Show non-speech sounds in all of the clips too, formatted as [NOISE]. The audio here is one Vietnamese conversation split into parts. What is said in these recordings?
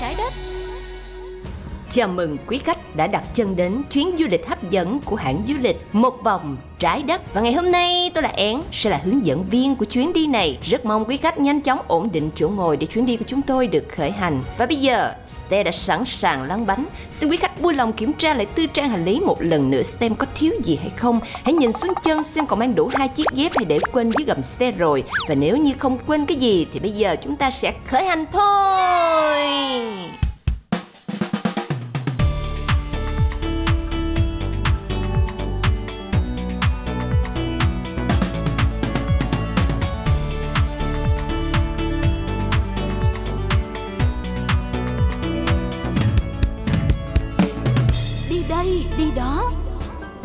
trái đất. Chào mừng quý khách đã đặt chân đến chuyến du lịch hấp dẫn của hãng du lịch Một Vòng Trái Đất. Và ngày hôm nay tôi là Én, sẽ là hướng dẫn viên của chuyến đi này. Rất mong quý khách nhanh chóng ổn định chỗ ngồi để chuyến đi của chúng tôi được khởi hành. Và bây giờ, xe đã sẵn sàng lăn bánh. Xin quý khách vui lòng kiểm tra lại tư trang hành lý một lần nữa xem có thiếu gì hay không. Hãy nhìn xuống chân xem còn mang đủ hai chiếc dép hay để quên dưới gầm xe rồi. Và nếu như không quên cái gì thì bây giờ chúng ta sẽ khởi hành thôi.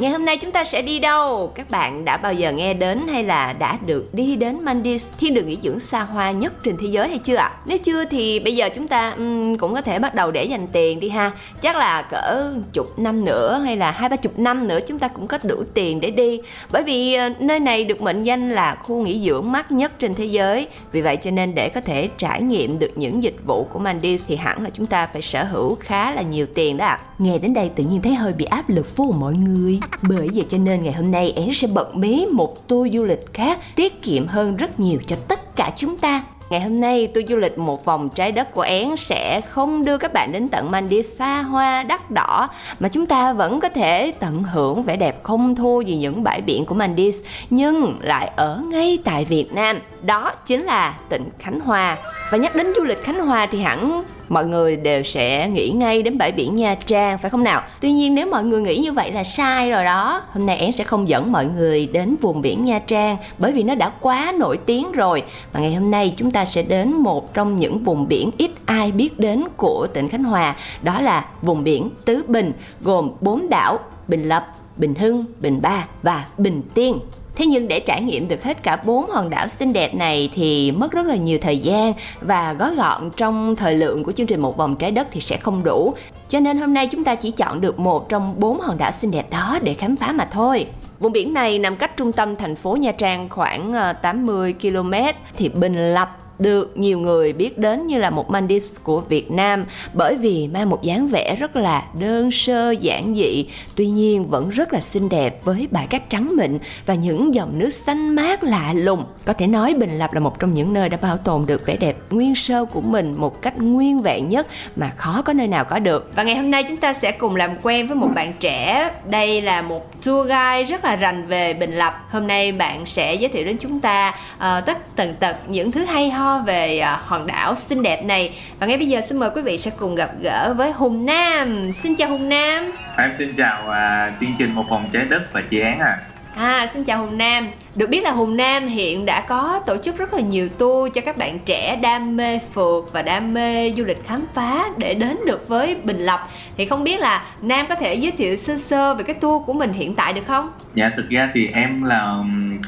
Ngày hôm nay chúng ta sẽ đi đâu? Các bạn đã bao giờ nghe đến hay là đã được đi đến Maldives, thiên đường nghỉ dưỡng xa hoa nhất trên thế giới hay chưa ạ? Nếu chưa thì bây giờ chúng ta um, cũng có thể bắt đầu để dành tiền đi ha. Chắc là cỡ chục năm nữa hay là hai ba chục năm nữa chúng ta cũng có đủ tiền để đi. Bởi vì ờ, nơi này được mệnh danh là khu nghỉ dưỡng mắc nhất trên thế giới. Vì vậy cho nên để có thể trải nghiệm được những dịch vụ của Maldives thì hẳn là chúng ta phải sở hữu khá là nhiều tiền đó ạ. Nghe đến đây tự nhiên thấy hơi bị áp lực vô mọi người. Bởi vậy cho nên ngày hôm nay én sẽ bật mí một tour du lịch khác tiết kiệm hơn rất nhiều cho tất cả chúng ta. Ngày hôm nay tour du lịch một vòng trái đất của én sẽ không đưa các bạn đến tận Maldives xa hoa đắt đỏ, mà chúng ta vẫn có thể tận hưởng vẻ đẹp không thua gì những bãi biển của Maldives nhưng lại ở ngay tại Việt Nam. Đó chính là tỉnh Khánh Hòa. Và nhắc đến du lịch Khánh Hòa thì hẳn mọi người đều sẽ nghĩ ngay đến bãi biển Nha Trang phải không nào? Tuy nhiên nếu mọi người nghĩ như vậy là sai rồi đó. Hôm nay én sẽ không dẫn mọi người đến vùng biển Nha Trang bởi vì nó đã quá nổi tiếng rồi. Và ngày hôm nay chúng ta sẽ đến một trong những vùng biển ít ai biết đến của tỉnh Khánh Hòa, đó là vùng biển Tứ Bình, gồm bốn đảo Bình Lập, Bình Hưng, Bình Ba và Bình Tiên. Thế nhưng để trải nghiệm được hết cả bốn hòn đảo xinh đẹp này thì mất rất là nhiều thời gian và gói gọn trong thời lượng của chương trình một vòng trái đất thì sẽ không đủ. Cho nên hôm nay chúng ta chỉ chọn được một trong bốn hòn đảo xinh đẹp đó để khám phá mà thôi. Vùng biển này nằm cách trung tâm thành phố Nha Trang khoảng ờ, 80 km thì Bình Lập được nhiều người biết đến như là một Maldives của Việt Nam. Bởi vì mang một dáng vẻ rất là đơn sơ giản dị tuy nhiên vẫn rất là xinh đẹp với bãi cát trắng mịn và những dòng nước xanh mát lạ lùng. Có thể nói Bình Lập là một trong những nơi đã bảo tồn được vẻ đẹp nguyên sơ của mình một cách nguyên vẹn nhất mà khó có nơi nào có được. Và ngày hôm nay chúng ta sẽ cùng làm quen với một bạn trẻ. Đây là một tour guide rất là rành về Bình Lập. Hôm nay bạn sẽ giới thiệu đến chúng ta uh, tất tần tật những thứ hay ho về ờ, hòn đảo xinh đẹp này và ngay bây giờ xin mời quý vị sẽ cùng gặp gỡ với Hùng Nam xin chào Hùng Nam Em xin chào à, chương trình Một vòng trái đất và chị Án à. À, xin chào Hùng Nam. Được biết là Hùng Nam hiện đã có tổ chức rất là nhiều tour cho các bạn trẻ đam mê phượt và đam mê du lịch khám phá để đến được với Bình Lập. Thì không biết là Nam có thể giới thiệu sơ sơ về cái tour của mình hiện tại được không? Dạ thực ra thì em là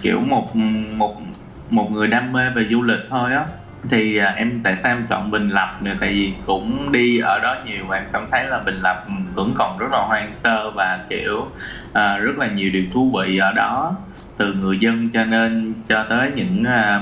kiểu một một một người đam mê về du lịch thôi á. Thì à, em tại sao em chọn Bình Lập nữa tại vì cũng đi ở đó nhiều và em cảm thấy là Bình Lập ừ, vẫn còn rất là hoang sơ và kiểu à, rất là nhiều điều thú vị ở đó từ người dân cho nên cho tới những à,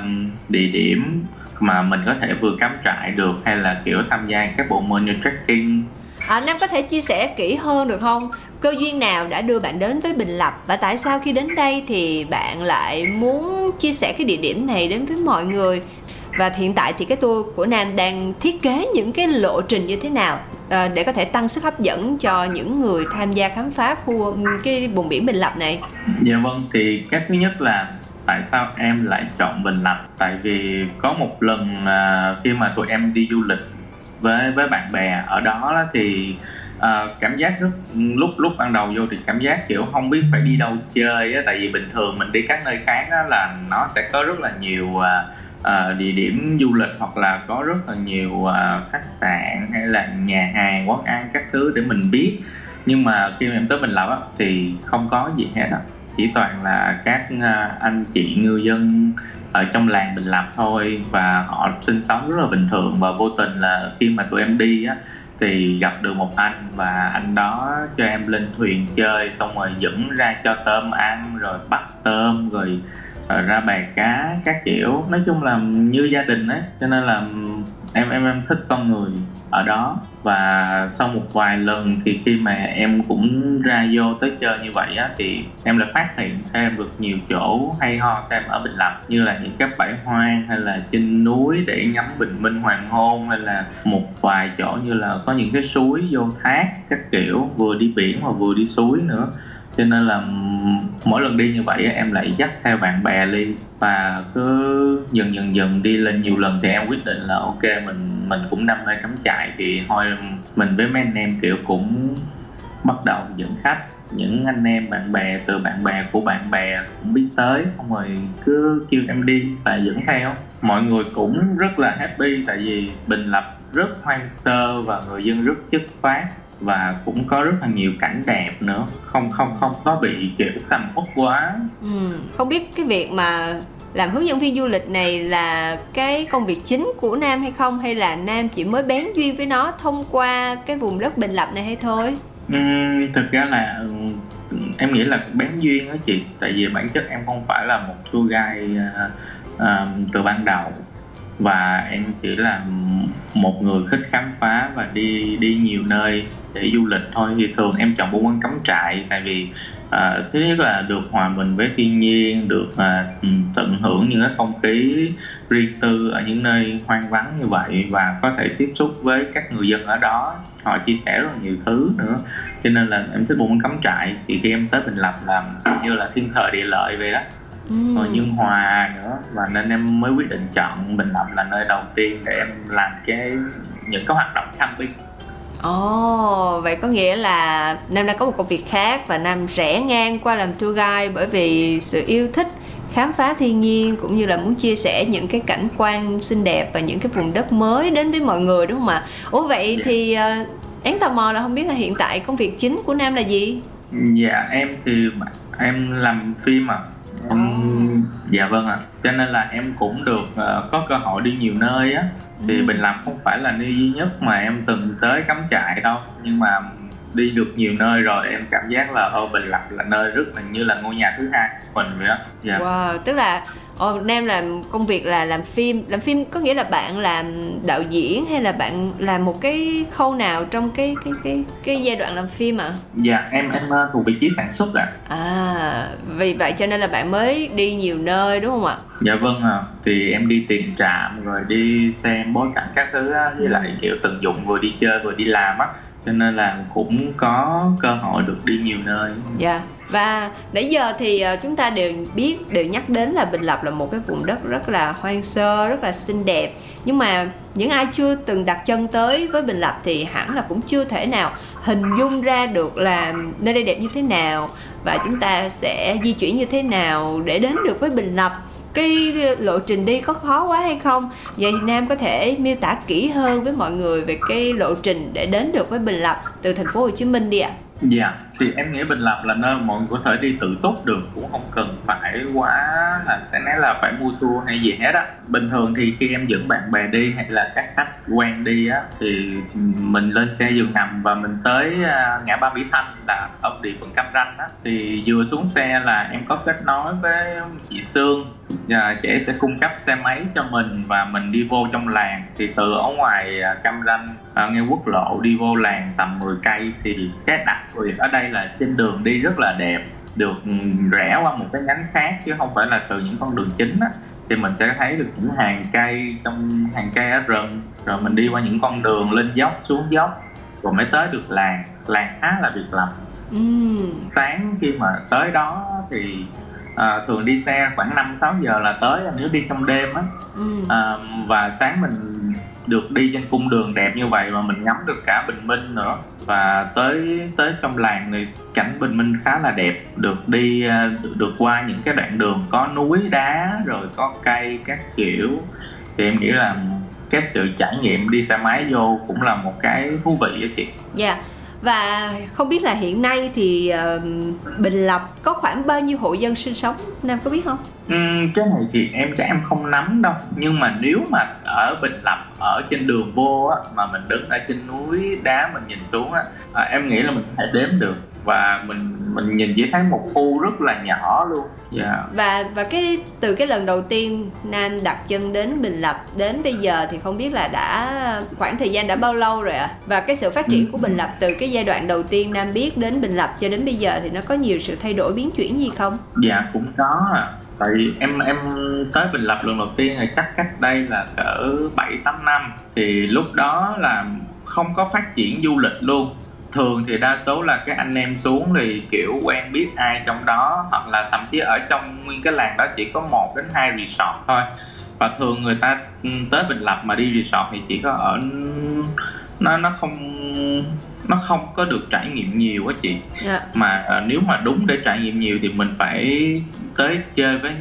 địa điểm mà mình có thể vừa cắm trại được hay là kiểu tham gia các bộ môn như trekking À, Nam có thể chia sẻ kỹ hơn được không? Cơ duyên nào đã đưa bạn đến với Bình Lập và tại sao khi đến đây thì bạn lại muốn chia sẻ cái địa điểm này đến với mọi người? Và hiện tại thì cái tour của Nam đang thiết kế những cái lộ trình như thế nào ờ, để có thể tăng sức hấp dẫn cho những người tham gia khám phá khu cái vùng biển Bình Lập này? Dạ vâng, thì cái thứ nhất là tại sao em lại chọn Bình Lập? Tại vì có một lần à, khi mà tụi em đi du lịch với với bạn bè ở đó thì à, cảm giác rất lúc lúc ban đầu vô thì cảm giác kiểu không biết phải đi đâu chơi á tại vì bình thường mình đi các nơi khác á là nó sẽ có rất là nhiều à, địa điểm du lịch hoặc là có rất là nhiều à, khách sạn hay là nhà hàng quán ăn các thứ để mình biết. Nhưng mà khi mà em tới Bình Lập á, thì không có gì hết á. Chỉ toàn là các anh chị ngư dân ở trong làng Bình Lập thôi và họ sinh sống rất là bình thường và vô tình là khi mà tụi em đi á thì gặp được một anh và anh đó cho em lên thuyền chơi, xong rồi dẫn ra cho tôm ăn, rồi bắt tôm, rồi ờ, ra bè cá các kiểu. Nói chung là như gia đình ấy, cho nên là em em em thích con người ở đó. Và sau một vài lần thì khi mà em cũng ra vô tới chơi như vậy á, thì em lại phát hiện thêm được nhiều chỗ hay ho thêm ở Bình Lập, như là những cái bãi hoang hay là trên núi để ngắm bình minh hoàng hôn, hay là một vài chỗ như là có những cái suối vô thác các kiểu, vừa đi biển mà vừa đi suối nữa. Cho nên là mỗi lần đi như vậy em lại dắt theo bạn bè đi và cứ dần dần dần đi lên nhiều lần thì em quyết định là ok, mình mình cũng đâm ra cắm trại thì thôi, mình với mấy anh em kiểu cũng bắt đầu dẫn khách. Những anh em, bạn bè, từ bạn bè của bạn bè cũng biết tới, xong rồi cứ kêu em đi và dẫn theo. Mọi người cũng rất là happy, tại vì bình lập rất hoang sơ và người dân rất chất phát và cũng có rất là nhiều cảnh đẹp nữa. Không không không có bị kiểu sầm uất quá. Ừ. không biết cái việc mà làm hướng dẫn viên du lịch này là cái công việc chính của nam hay không? Hay là nam chỉ mới bén duyên với nó thông qua cái vùng đất bình lập này hay thôi? Ừ, thực ra là em nghĩ là bén duyên đó chị. Tại vì bản chất em không phải là một tour guide uh, từ ban đầu. Và em chỉ là một người thích khám phá và đi đi nhiều nơi để du lịch thôi. Thì thường em chọn buôn bán cắm trại. Tại vì à, thứ nhất là được hòa mình với thiên nhiên được à, tận hưởng những cái không khí riêng tư ở những nơi hoang vắng như vậy và có thể tiếp xúc với các người dân ở đó. Họ chia sẻ rất là nhiều thứ nữa. Cho nên là em thích bộ môn cắm trại. Thì khi em tới bình lập làm như là thiên thời địa lợi vậy đó. Ừ. rồi nhân hòa nữa. Và nên em mới quyết định chọn bình lập là nơi đầu tiên để em làm cái những cái hoạt động camping Ồ, oh, vậy có nghĩa là Nam đã có một công việc khác và Nam rẽ ngang qua làm tour guide bởi vì sự yêu thích khám phá thiên nhiên cũng như là muốn chia sẻ những cái cảnh quan xinh đẹp và những cái vùng đất mới đến với mọi người đúng không ạ? Ủa vậy thì uh, Én tò mò là không biết là hiện tại công việc chính của Nam là gì? Dạ em thì em làm phim à Um, dạ vâng ạ. À. Cho nên là em cũng được uh, có cơ hội đi nhiều nơi á. Thì ừ. Bình Lập không phải là nơi duy nhất mà em từng tới cắm trại đâu, nhưng mà đi được nhiều nơi rồi em cảm giác là ô Bình Lập là nơi rất là như là ngôi nhà thứ hai của mình vậy đó. Dạ. Wow, tức là Ồ, Nam làm công việc là làm phim Làm phim có nghĩa là bạn làm đạo diễn Hay là bạn làm một cái khâu nào Trong cái cái cái cái giai đoạn làm phim ạ? À? Dạ, em em ờ, thuộc vị trí sản xuất ạ à. à, vì vậy cho nên là bạn mới đi nhiều nơi đúng không ạ? Dạ vâng ạ à. Thì em đi tìm trạm rồi đi xem bối cảnh các thứ á Với ừ. lại kiểu tận dụng vừa đi chơi vừa đi làm á cho nên là cũng có cơ hội được đi nhiều nơi dạ yeah và nãy giờ thì ờ, chúng ta đều biết đều nhắc đến là bình lập là một cái vùng đất rất là hoang sơ rất là xinh đẹp. Nhưng mà những ai chưa từng đặt chân tới với bình lập thì hẳn là cũng chưa thể nào hình dung ra được là nơi đây đẹp như thế nào. Và chúng ta sẽ di chuyển như thế nào để đến được với bình lập. Cái ờ, lộ trình đi có khó quá hay không? Vậy thì nam có thể miêu tả kỹ hơn với mọi người về cái lộ trình để đến được với bình lập từ thành phố hồ chí minh đi ạ. À? Dạ, thì em nghĩ Bình Lập là nơi mọi người có thể đi tự túc được, cũng không cần phải quá là sẽ nói là phải mua tour hay gì hết á. Bình thường thì khi em dẫn bạn bè đi hay là các khách quen đi á, thì mình lên xe giường nằm và mình tới à, ngã ba Mỹ Thanh là ở địa phận Cam Ranh á thì vừa xuống xe là em có kết nối với chị Sương và chị sẽ cung cấp xe máy cho mình và mình đi vô trong làng thì từ ở ngoài à, Cam Ranh à, nghe quốc lộ đi vô làng tầm 10 cây thì cái đặc biệt ở đây là trên đường đi rất là đẹp được ừ, rẽ qua một cái nhánh khác chứ không phải là từ những con đường chính á thì mình sẽ thấy được những hàng cây trong hàng cây ở rừng rồi mình đi qua những con đường lên dốc xuống dốc rồi mới tới được làng làng khá là biệt lập ừ. sáng khi mà tới đó thì à, thường đi xe khoảng 5 6 giờ là tới nếu đi trong đêm á ừ. à, và sáng mình được đi trên cung đường đẹp như vậy mà mình ngắm được cả bình minh nữa. Và tới tới trong làng thì cảnh bình minh khá là đẹp được đi được, được qua những cái đoạn đường có núi đá rồi có cây các kiểu. Thì em nghĩ là cái sự trải nghiệm đi xe máy vô cũng là một cái thú vị đó chị. Dạ và không biết là hiện nay thì uh, Bình Lập có khoảng bao nhiêu hộ dân sinh sống? Nam có biết không? Ừ, cái này thì em chắc em không nắm đâu. Nhưng mà nếu mà ở Bình Lập ở trên đường vô á mà mình đứng ở trên núi đá mình nhìn xuống á à, em nghĩ là mình có thể đếm được và mình mình nhìn chỉ thấy một khu rất là nhỏ luôn yeah. Dạ. và và cái từ cái lần đầu tiên nam đặt chân đến bình lập đến bây giờ thì không biết là đã khoảng thời gian đã bao lâu rồi ạ à? và cái sự phát triển của bình lập từ cái giai đoạn đầu tiên nam biết đến bình lập cho đến bây giờ thì nó có nhiều sự thay đổi biến chuyển gì không dạ cũng có à tại vì em em tới Bình Lập lần đầu tiên thì chắc cách đây là cỡ bảy tám năm thì lúc đó là không có phát triển du lịch luôn thường thì đa số là các anh em xuống thì kiểu quen biết ai trong đó hoặc là thậm chí ở trong nguyên cái làng đó chỉ có một đến hai resort thôi và thường người ta ừ, tới Bình Lập mà đi resort thì chỉ có ở nó nó không nó không có được trải nghiệm nhiều á chị yeah. Dạ. mà uh, nếu mà đúng để trải nghiệm nhiều thì mình phải tới chơi với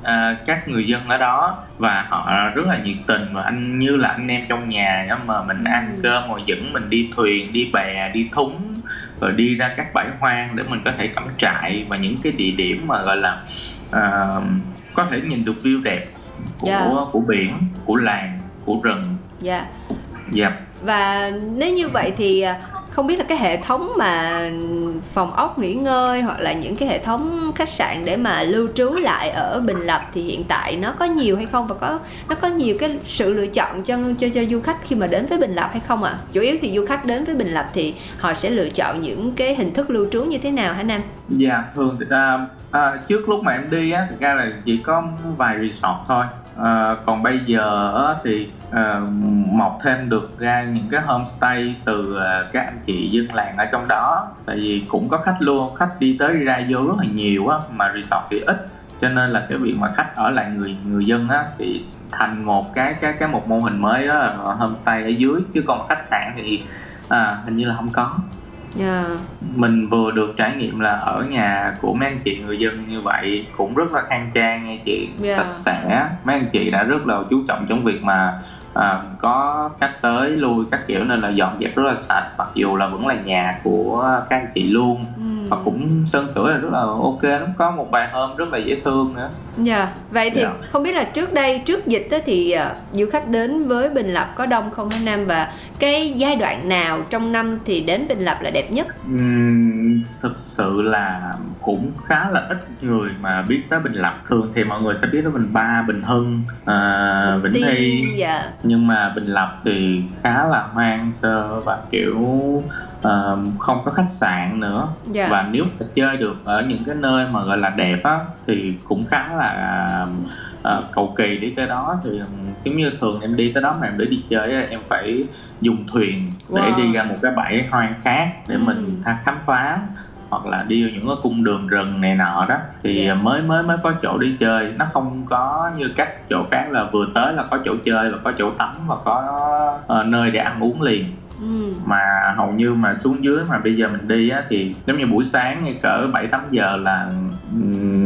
uh, các người dân ở đó và họ rất là nhiệt tình và anh như là anh em trong nhà đó mà mình ăn ừ. cơm rồi dẫn mình đi thuyền đi bè đi thúng rồi đi ra các bãi hoang để mình có thể cắm trại và những cái địa điểm mà gọi là uh, có thể nhìn được view đẹp của yeah. Dạ. của biển của làng của rừng dạ yeah. dạ yeah. và nếu như vậy thì không biết là cái hệ thống mà phòng ốc nghỉ ngơi hoặc là những cái hệ thống khách sạn để mà lưu trú lại ở Bình Lập thì hiện tại nó có nhiều hay không và có nó có nhiều cái sự lựa chọn cho cho cho du khách khi mà đến với Bình Lập hay không ạ? À? Chủ yếu thì du khách đến với Bình Lập thì họ sẽ lựa chọn những cái hình thức lưu trú như thế nào hả Nam? Dạ thường thì à, à, trước lúc mà em đi á thực ra là chỉ có vài resort thôi à, còn bây giờ thì à, mọc thêm được ra những cái homestay từ à, các anh chị dân làng ở trong đó. Tại vì cũng có khách luôn khách đi tới đi ra vô rất là nhiều á mà resort thì ít. Cho nên là cái việc mà khách ở lại người người dân á thì thành một cái cái cái một mô hình mới đó là homestay ở dưới. Chứ còn khách sạn thì à, hình như là không có yeah. Dạ. mình vừa được trải nghiệm là ở nhà của mấy anh chị người dân như vậy cũng rất là khang trang nha chị yeah. Dạ. sạch sẽ mấy anh chị đã rất là chú trọng trong việc mà à, có khách tới lui các kiểu nên là dọn dẹp rất là sạch mặc dù là vẫn là nhà của các anh chị luôn ừ. và cũng sơn sửa là rất là ok nó có một vài hôm rất là dễ thương nữa dạ yeah. vậy thì yeah. Dạ. không biết là trước đây trước dịch thì uh, du khách đến với bình lập có đông không hả nam và cái giai đoạn nào trong năm thì đến bình lập là đẹp nhất uhm, thực sự là cũng khá là ít người mà biết tới bình lập thường thì mọi người sẽ biết tới bình ba bình hưng uh, vĩnh thi dạ nhưng mà bình lập thì khá là hoang sơ và kiểu uh, không có khách sạn nữa yeah. Dạ. và nếu mà chơi được ở những cái nơi mà gọi là đẹp á thì cũng khá là uh, cầu kỳ đi tới đó thì giống như thường em đi tới đó mà em để đi chơi em phải dùng thuyền để wow. đi ra một cái bãi hoang khác để ừ. mình khám phá hoặc là đi vào những cái cung đường rừng này nọ đó thì yeah. Dạ. mới mới mới có chỗ đi chơi nó không có như các chỗ khác là vừa tới là có chỗ chơi và có chỗ tắm và có uh, nơi để ăn uống liền Ừ. mà hầu như mà xuống dưới mà bây giờ mình đi á thì giống như buổi sáng như cỡ bảy tám giờ là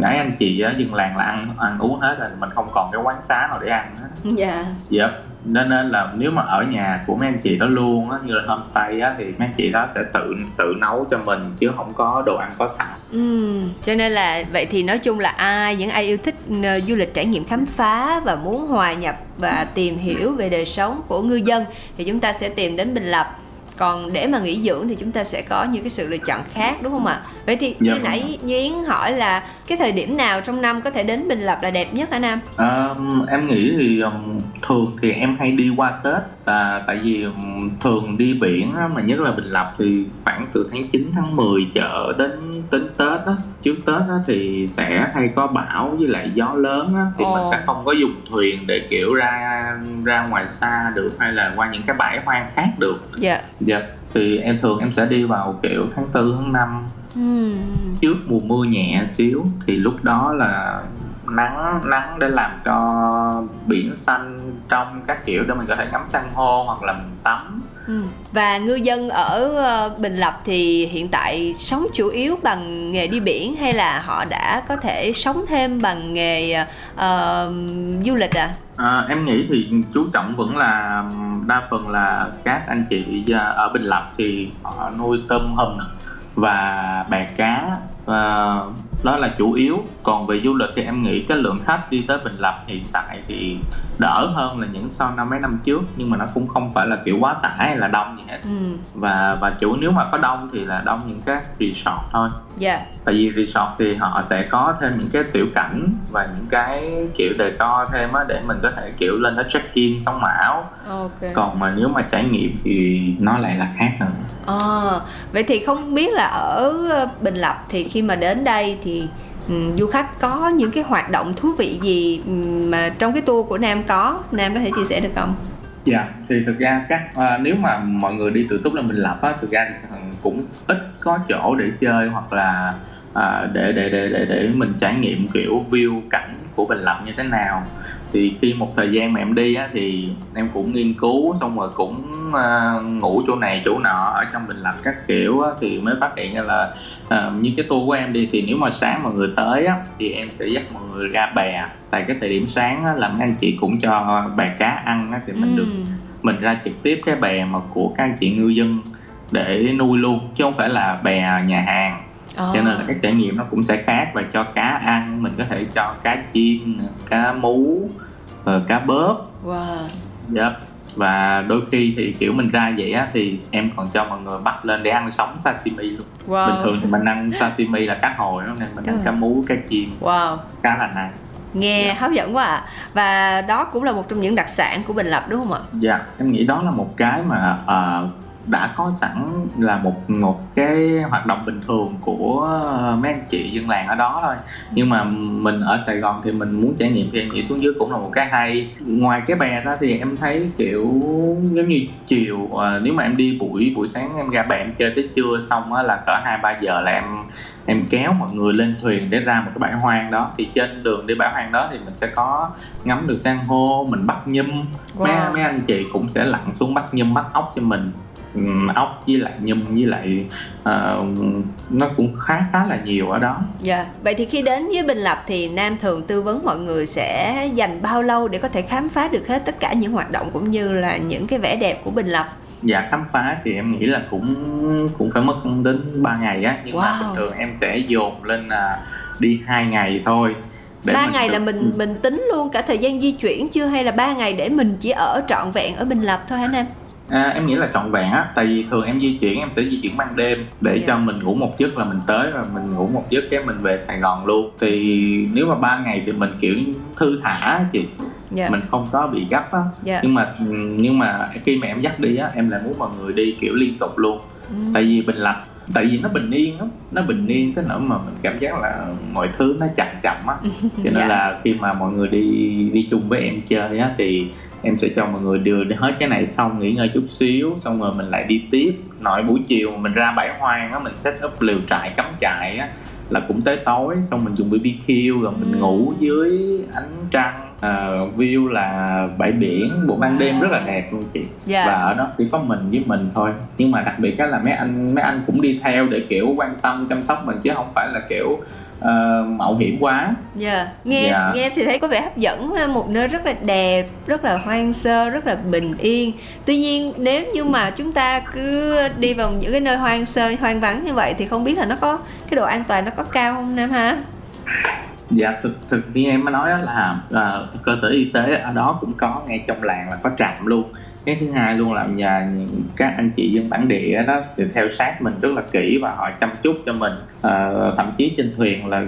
ấy anh chị á dân làng là ăn ăn uống hết rồi mình không còn cái quán xá nào để ăn hết dạ yeah. yep nên là nếu mà ở nhà của mấy anh chị đó luôn á như là homestay á thì mấy anh chị đó sẽ tự tự nấu cho mình chứ không có đồ ăn có sẵn. Ừ cho nên là vậy thì nói chung là ai những ai yêu thích uh, du lịch trải nghiệm khám phá và muốn hòa nhập và tìm hiểu về đời sống của ngư dân thì chúng ta sẽ tìm đến bình lập. Còn để mà nghỉ dưỡng thì chúng ta sẽ có những cái sự lựa chọn khác đúng không ạ? Vậy thì dạ, như nãy như yến hỏi là cái thời điểm nào trong năm có thể đến bình lập là đẹp nhất hả nam? À, em nghĩ thì um, thường thì em hay đi qua tết là tại vì thường đi biển á, mà nhất là bình lập thì khoảng từ tháng 9 tháng 10 chợ đến đến tết á trước tết á, thì sẽ hay có bão với lại gió lớn á, thì Ồ. mình sẽ không có dùng thuyền để kiểu ra ra ngoài xa được hay là qua những cái bãi hoang khác được dạ dạ thì em thường em sẽ đi vào kiểu tháng tư tháng năm ừ. trước mùa mưa nhẹ xíu thì lúc đó là nắng nắng để làm cho biển xanh trong các kiểu để mình có thể ngắm san hô hoặc là mình tắm Ừ. Và ngư dân ở ờ, Bình Lập thì hiện tại sống chủ yếu bằng nghề đi biển hay là họ đã có thể sống thêm bằng nghề uh, du lịch à? à? Em nghĩ thì chú trọng vẫn là đa phần là các anh chị ở Bình Lập thì họ nuôi tôm hùm và bè cá uh, đó là chủ yếu. Còn về du lịch thì em nghĩ cái lượng khách đi tới Bình Lập hiện tại thì đỡ hơn là những so năm mấy năm trước nhưng mà nó cũng không phải là kiểu quá tải hay là đông gì hết ừ. và và chủ nếu mà có đông thì là đông những cái resort thôi dạ yeah. tại vì resort thì họ sẽ có thêm những cái tiểu cảnh và những cái kiểu đề co thêm á để mình có thể kiểu lên đó check in sống ảo okay. còn mà nếu mà trải nghiệm thì nó lại là khác nữa à, vậy thì không biết là ở Bình Lập thì khi mà đến đây thì Ừ, du khách có những cái hoạt động thú vị gì mà trong cái tour của Nam có Nam có thể chia sẻ được không? Dạ, yeah, thì thực ra các uh, nếu mà mọi người đi tự túc là mình Lập á, thực ra cũng ít có chỗ để chơi hoặc là uh, để, để để để để mình trải nghiệm kiểu view cảnh của Bình Lập như thế nào thì khi một thời gian mà em đi á, thì em cũng nghiên cứu xong rồi cũng uh, ngủ chỗ này chỗ nọ ở trong bình lập các kiểu á, thì mới phát hiện là uh, như cái tour của em đi thì nếu mà sáng mọi người tới á, thì em sẽ dắt mọi người ra bè tại cái thời điểm sáng á, là mấy anh chị cũng cho bè cá ăn á, thì mình ừ. được mình ra trực tiếp cái bè mà của các anh chị ngư dân để nuôi luôn chứ không phải là bè nhà hàng Oh. cho nên là cái trải nghiệm nó cũng sẽ khác và cho cá ăn mình có thể cho cá chiên cá mú uh, cá bớp wow. yep. và đôi khi thì kiểu mình ra vậy á thì em còn cho mọi người bắt lên để ăn sống sashimi luôn wow. bình thường thì mình ăn sashimi là cá hồi đó nên mình ăn cá mú cá chim wow. cá là này nghe yeah. hấp dẫn quá à và đó cũng là một trong những đặc sản của bình lập đúng không ạ dạ yeah, em nghĩ đó là một cái mà uh, đã có sẵn là một một cái hoạt động bình thường của mấy anh chị dân làng ở đó thôi. Nhưng mà mình ở Sài Gòn thì mình muốn trải nghiệm thì em nghĩ xuống dưới cũng là một cái hay. Ngoài cái bè đó thì em thấy kiểu giống như chiều à, nếu mà em đi buổi buổi sáng em ra bè em chơi tới trưa xong á là cỡ hai ba giờ là em em kéo mọi người lên thuyền để ra một cái bãi hoang đó. Thì trên đường đi bãi hoang đó thì mình sẽ có ngắm được san hô mình bắt nhum. Wow. mấy mấy anh chị cũng sẽ lặn xuống bắt nhum bắt ốc cho mình ốc với lại nhum với lại uh, nó cũng khá khá là nhiều ở đó. Dạ. Yeah. Vậy thì khi đến với Bình Lập thì Nam thường tư vấn mọi người sẽ dành bao lâu để có thể khám phá được hết tất cả những hoạt động cũng như là những cái vẻ đẹp của Bình Lập? Dạ khám phá thì em nghĩ là cũng cũng phải mất đến 3 ngày á nhưng wow. mà bình thường em sẽ dồn lên là đi hai ngày thôi ba ngày tự... là mình mình tính luôn cả thời gian di chuyển chưa hay là ba ngày để mình chỉ ở trọn vẹn ở Bình Lập thôi hả Nam? À, em nghĩ là trọn vẹn á tại vì thường em di chuyển em sẽ di chuyển ban đêm để yeah. Dạ. cho mình ngủ một giấc là mình tới rồi mình ngủ một giấc cái mình về Sài Gòn luôn thì nếu mà ba ngày thì mình kiểu thư thả chị yeah. Dạ. mình không có bị gấp á yeah. Dạ. nhưng mà nhưng mà khi mà em dắt đi á em lại muốn mọi người đi kiểu liên tục luôn mm. tại vì bình lập tại vì nó bình yên lắm nó bình yên tới nỗi mà mình cảm giác là mọi thứ nó chậm chậm á [LAUGHS] cho nên yeah. là khi mà mọi người đi đi chung với em chơi á thì em sẽ cho mọi người đưa hết cái này xong nghỉ ngơi chút xíu xong rồi mình lại đi tiếp. Nội buổi chiều mình ra bãi hoang á mình set up liều trại cắm trại á là cũng tới tối. Xong mình dùng BBQ rồi mình ngủ dưới ánh trăng. Uh, view là bãi biển buổi ban đêm rất là đẹp luôn chị. Yeah. Dạ. và ở đó chỉ có mình với mình thôi. Nhưng mà đặc biệt là mấy anh mấy anh cũng đi theo để kiểu quan tâm chăm sóc mình chứ không phải là kiểu uh, mạo hiểm quá dạ yeah. nghe yeah. Dạ. nghe thì thấy có vẻ hấp dẫn một nơi rất là đẹp rất là hoang sơ rất là bình yên tuy nhiên nếu như mà chúng ta cứ đi vào những cái nơi hoang sơ hoang vắng như vậy thì không biết là nó có cái độ an toàn nó có cao không nam ha dạ thực thực như em mới nói là à, cơ sở y tế ở đó cũng có ngay trong làng là có trạm luôn. Cái thứ hai luôn là nhà các anh chị dân bản địa đó thì theo sát mình rất là kỹ và họ chăm chút cho mình. À, thậm chí trên thuyền là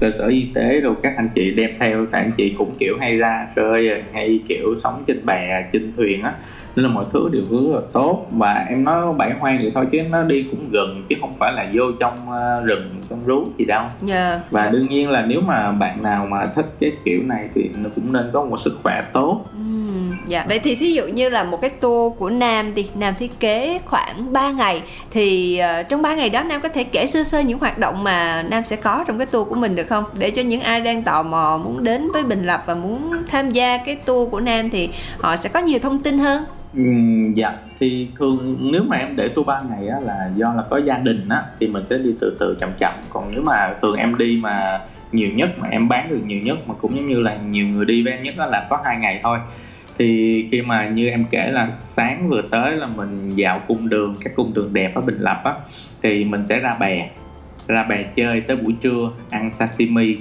cơ sở y tế rồi các anh chị đem theo tại anh chị cũng kiểu hay ra chơi hay kiểu sống trên bè trên thuyền á nên là mọi thứ đều rất là tốt. Và em nói bãi hoang vậy thôi chứ nó đi cũng gần chứ không phải là vô trong ờ, rừng trong rú gì đâu. Yeah. Dạ. và đương nhiên là nếu mà bạn nào mà thích cái kiểu này thì nó cũng nên có một sức khỏe tốt. Dạ. Vậy thì thí dụ như là một cái tour của nam thì nam thiết kế khoảng 3 ngày thì uh, trong 3 ngày đó nam có thể kể sơ sơ những hoạt động mà nam sẽ có trong cái tour của mình được không? Để cho những ai đang tò mò muốn đến với bình lập và muốn tham gia cái tour của nam thì họ sẽ có nhiều thông tin hơn Ừ, dạ. Thì thường nếu mà em để tour ba ngày á là do là có gia đình á thì mình sẽ đi từ từ chậm chậm. Còn nếu mà thường em đi mà nhiều nhất mà em bán được nhiều nhất mà cũng giống như là nhiều người đi với em nhất đó là có hai ngày thôi. Thì khi mà như em kể là sáng vừa tới là mình dạo cung đường các cung đường đẹp ở Bình Lập á thì mình sẽ ra bè ra bè chơi tới buổi trưa ăn sashimi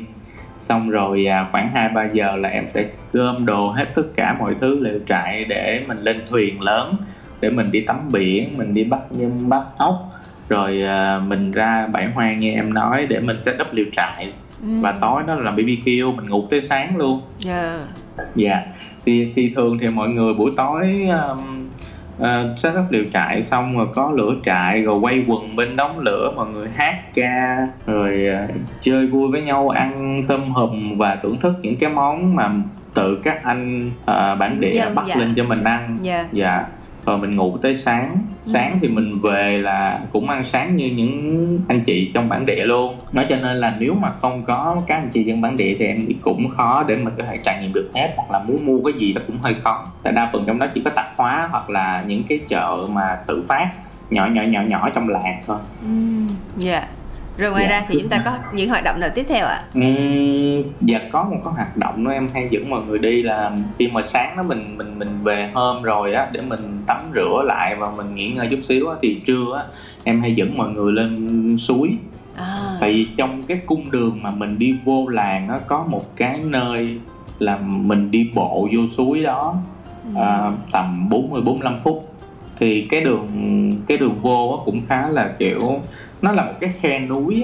xong rồi à, khoảng hai ba giờ là em sẽ gom đồ hết tất cả mọi thứ lều trại để mình lên thuyền lớn để mình đi tắm biển mình đi bắt nhum bắt ốc rồi à, mình ra bãi hoang như em nói để mình set up liều trại ừ. và tối đó là BBQ mình ngủ tới sáng luôn dạ yeah. dạ yeah. thì thì thường thì mọi người buổi tối um, uh, set up liều trại xong rồi có lửa trại rồi quay quần bên đống lửa mọi người hát ca rồi uh, chơi vui với nhau ăn tôm hùm và thưởng thức những cái món mà tự các anh uh, bản địa Dân, bắt dạ. lên cho mình ăn dạ. dạ rồi mình ngủ tới sáng. Sáng ừ. thì mình về là cũng ăn sáng như những anh chị trong bản địa luôn. Nói cho nên là nếu mà không có các anh chị dân bản địa thì em thì cũng khó để mình có thể trải nghiệm được hết. Hoặc là muốn mua cái gì đó cũng hơi khó. Tại đa phần trong đó chỉ có tạp hóa hoặc là những cái chợ mà tự phát nhỏ nhỏ nhỏ nhỏ trong làng thôi. Ừ dạ. yeah rồi ngoài dạ. ra thì chúng ta có những hoạt động nào tiếp theo ạ? Ừ, dạ có một cái hoạt động đó em hay dẫn mọi người đi là khi mà sáng đó mình mình mình về hôm rồi á để mình tắm rửa lại và mình nghỉ ngơi chút xíu á thì trưa á em hay dẫn mọi người lên suối à. tại vì trong cái cung đường mà mình đi vô làng nó có một cái nơi là mình đi bộ vô suối đó ừ. à, tầm 40 45 phút thì cái đường cái đường vô cũng khá là kiểu nó là một cái khe núi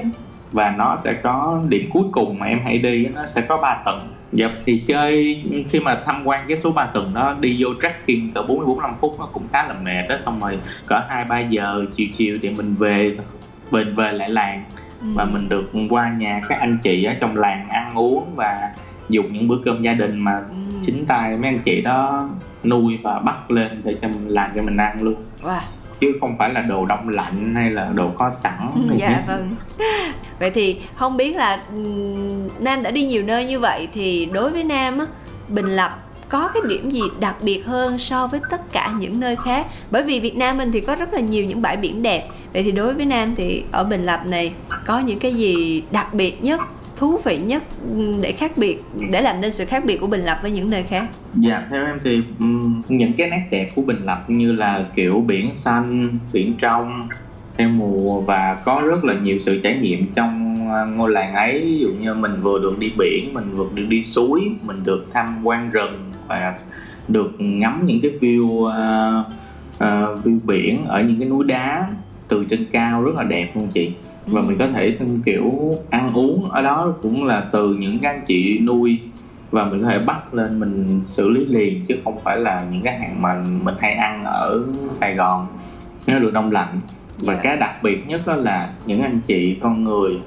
và nó sẽ có điểm cuối cùng mà em hay đi nó sẽ có 3 tầng Dạ thì chơi khi mà tham quan cái số 3 tầng đó đi vô trekking cỡ 40 45 phút nó cũng khá là mệt đó xong rồi cỡ 2 3 giờ chiều chiều thì mình về về về lại làng ừ. và mình được qua nhà các anh chị ở trong làng ăn uống và dùng những bữa cơm gia đình mà ừ. chính tay mấy anh chị đó nuôi và bắt lên để cho mình làm cho mình ăn luôn. Wow chứ không phải là đồ đông lạnh hay là đồ có sẵn ừ, dạ vâng. [LAUGHS] Vậy thì không biết là nam đã đi nhiều nơi như vậy thì đối với nam á bình lập có cái điểm gì đặc biệt hơn so với tất cả những nơi khác? Bởi vì Việt Nam mình thì có rất là nhiều những bãi biển đẹp. Vậy thì đối với Nam thì ở Bình Lập này có những cái gì đặc biệt nhất thú vị nhất ừ, để khác biệt để làm nên sự khác biệt của Bình Lập với những nơi khác? Dạ theo em thì ừ, những cái nét đẹp của Bình Lập như là kiểu biển xanh, biển trong theo mùa và có rất là nhiều sự trải nghiệm trong à, ngôi làng ấy ví dụ như mình vừa được đi biển mình vừa được đi suối mình được tham quan rừng và được ngắm những cái view uh, uh, view biển ở những cái núi đá từ trên cao rất là đẹp luôn chị và mình có thể kiểu ăn uống ở đó cũng là từ những cái anh chị nuôi và mình có thể bắt lên mình xử lý liền chứ không phải là những cái hàng mà mình hay ăn ở Sài Gòn nó được đông lạnh và yeah. Dạ. cái đặc biệt nhất đó là những anh chị con người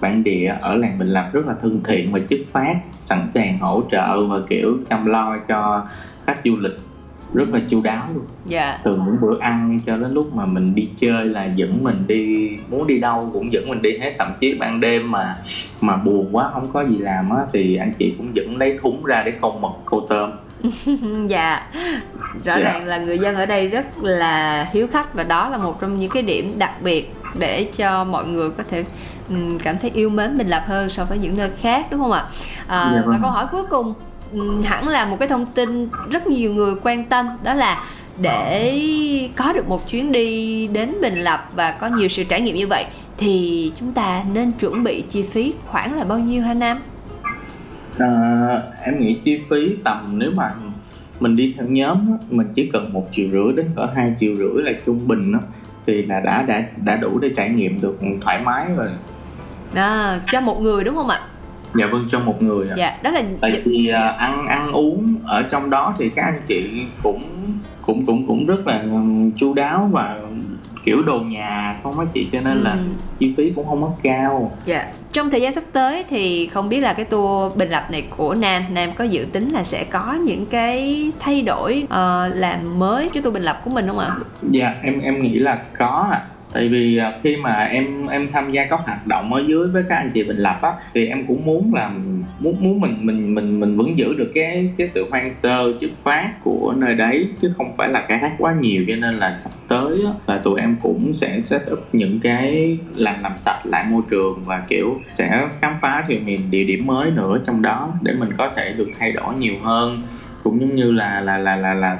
bản địa ở làng Bình Lập rất là thân thiện và chất phát sẵn sàng hỗ trợ và kiểu chăm lo cho khách du lịch rất là chu đáo luôn. Dạ. Từ những bữa ăn cho đến lúc mà mình đi chơi là dẫn mình đi muốn đi đâu cũng dẫn mình đi hết. Thậm chí ban đêm mà mà buồn quá không có gì làm á thì anh chị cũng dẫn lấy thúng ra để câu mực câu tôm. [LAUGHS] Dạ. Rõ dạ. ràng là người dân ở đây rất là hiếu khách và đó là một trong những cái điểm đặc biệt để cho mọi người có thể cảm thấy yêu mến mình lập hơn so với những nơi khác đúng không ạ? À, dạ vâng. và câu hỏi cuối cùng hẳn là một cái thông tin rất nhiều người quan tâm đó là để có được một chuyến đi đến Bình Lập và có nhiều sự trải nghiệm như vậy thì chúng ta nên chuẩn bị chi phí khoảng là bao nhiêu hả Nam? À, em nghĩ chi phí tầm nếu mà mình đi theo nhóm mình chỉ cần một triệu rưỡi đến cỡ hai triệu rưỡi là trung bình đó, thì là đã đã đã đủ để trải nghiệm được thoải mái rồi. À, cho một người đúng không ạ? Dạ vâng cho một người dạ đó là tại vì dạ. ăn ăn uống ở trong đó thì các anh chị cũng cũng cũng cũng rất là chu đáo và kiểu đồ nhà không á chị cho nên là Ừ. chi phí cũng không có cao Dạ. Trong thời gian sắp tới thì không biết là cái tour bình lập này của Nam, Nam có dự tính là sẽ có những cái thay đổi ờ, làm mới cái tour bình lập của mình không ạ? dạ em em nghĩ là có ạ tại vì à, khi mà em em tham gia các hoạt động ở dưới với các anh chị bình lập á thì em cũng muốn là muốn muốn mình mình mình mình vẫn giữ được cái cái sự hoang sơ chất phát của nơi đấy chứ không phải là khai thác quá nhiều. Cho nên là sắp tới á, là tụi em cũng sẽ set up những cái làm làm sạch lại môi trường và kiểu sẽ khám phá thêm nhiều địa điểm mới nữa trong đó để mình có thể được thay đổi nhiều hơn. Cũng giống như là là là là là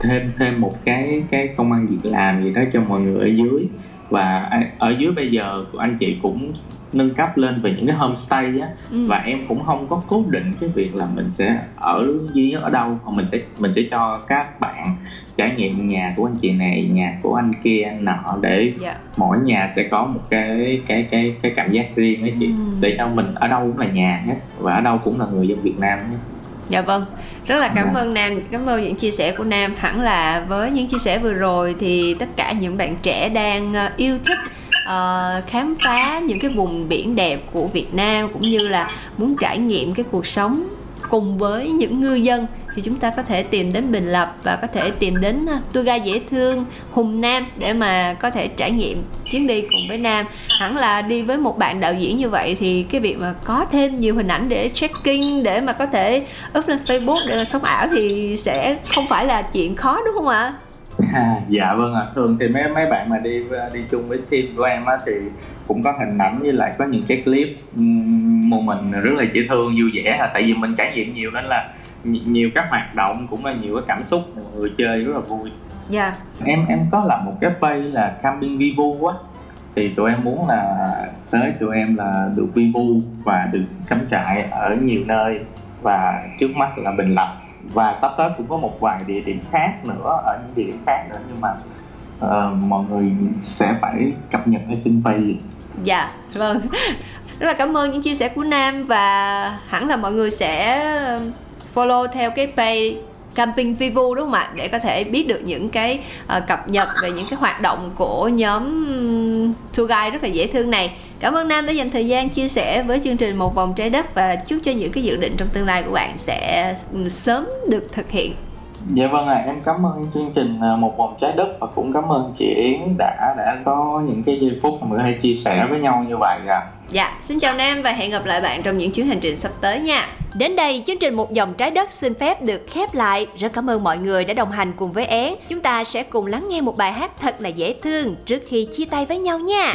thêm thêm một cái cái công ăn việc làm gì đó cho mọi người ở dưới và ở dưới bây giờ anh chị cũng nâng cấp lên về những cái homestay á Ừ. và em cũng không có cố định cái việc là mình sẽ ở duy nhất ở đâu mà mình sẽ mình sẽ cho các bạn trải nghiệm nhà của anh chị này nhà của anh kia anh nọ để Dạ. mỗi nhà sẽ có một cái cái cái cái cảm giác riêng ấy chị Ừ. để cho mình ở đâu cũng là nhà hết và ở đâu cũng là người dân Việt Nam hết Dạ vâng, rất là cảm Dạ. ơn Nam, cảm ơn những chia sẻ của Nam. Hẳn là với những chia sẻ vừa rồi thì tất cả những bạn trẻ đang ờ, yêu thích ờ, khám phá những cái vùng biển đẹp của Việt Nam cũng như là muốn trải nghiệm cái cuộc sống cùng với những ngư dân thì chúng ta có thể tìm đến Bình Lập và có thể tìm đến à, tour ga dễ thương Hùng Nam để mà có thể trải nghiệm chuyến đi cùng với Nam. Hẳn là đi với một bạn đạo diễn như vậy thì cái việc mà có thêm nhiều hình ảnh để checking để mà có thể up lên Facebook để mà sống ảo thì sẽ không phải là chuyện khó đúng không ạ? À, dạ vâng ạ. Thường thì mấy mấy bạn mà đi à, đi chung với team của em á thì cũng có hình ảnh với lại có những cái clip một mình rất là dễ thương vui vẻ tại vì mình trải nghiệm nhiều nên là nhiều các hoạt động cũng là nhiều cái cảm xúc mọi người chơi rất là vui. Dạ. em em có làm một cái page là camping vivu á. Thì tụi em muốn là tới tụi em là được vivu và được cắm trại ở nhiều nơi. Và trước mắt là bình lập. Và sắp tới cũng có một vài địa điểm khác nữa ở những địa điểm khác nữa. Nhưng mà ờ, mọi người sẽ phải cập nhật ở trên page Dạ, vâng. Rất là cảm ơn những chia sẻ của Nam và hẳn là mọi người sẽ follow theo cái page Camping Vivu đúng không ạ? Để có thể biết được những cái uh, cập nhật về những cái hoạt động của nhóm tour guide rất là dễ thương này. Cảm ơn Nam đã dành thời gian chia sẻ với chương trình Một vòng trái đất và chúc cho những cái dự định trong tương lai của bạn sẽ sớm được thực hiện. Dạ vâng ạ, em cảm ơn chương trình à, Một vòng trái đất và cũng cảm ơn chị Yến đã đã có những cái giây phút mà thể chia sẻ với nhau như vậy ạ. Dạ, xin chào Nam và hẹn gặp lại bạn trong những chuyến hành trình sắp tới nha. Đến đây, chương trình Một dòng trái đất xin phép được khép lại. Rất cảm ơn mọi người đã đồng hành cùng với Én. Chúng ta sẽ cùng lắng nghe một bài hát thật là dễ thương trước khi chia tay với nhau nha.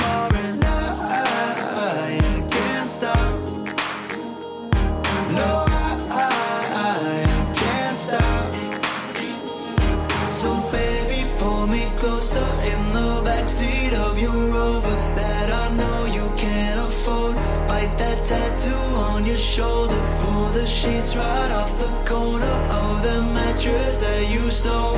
sheets right off the corner of the mattress that you stole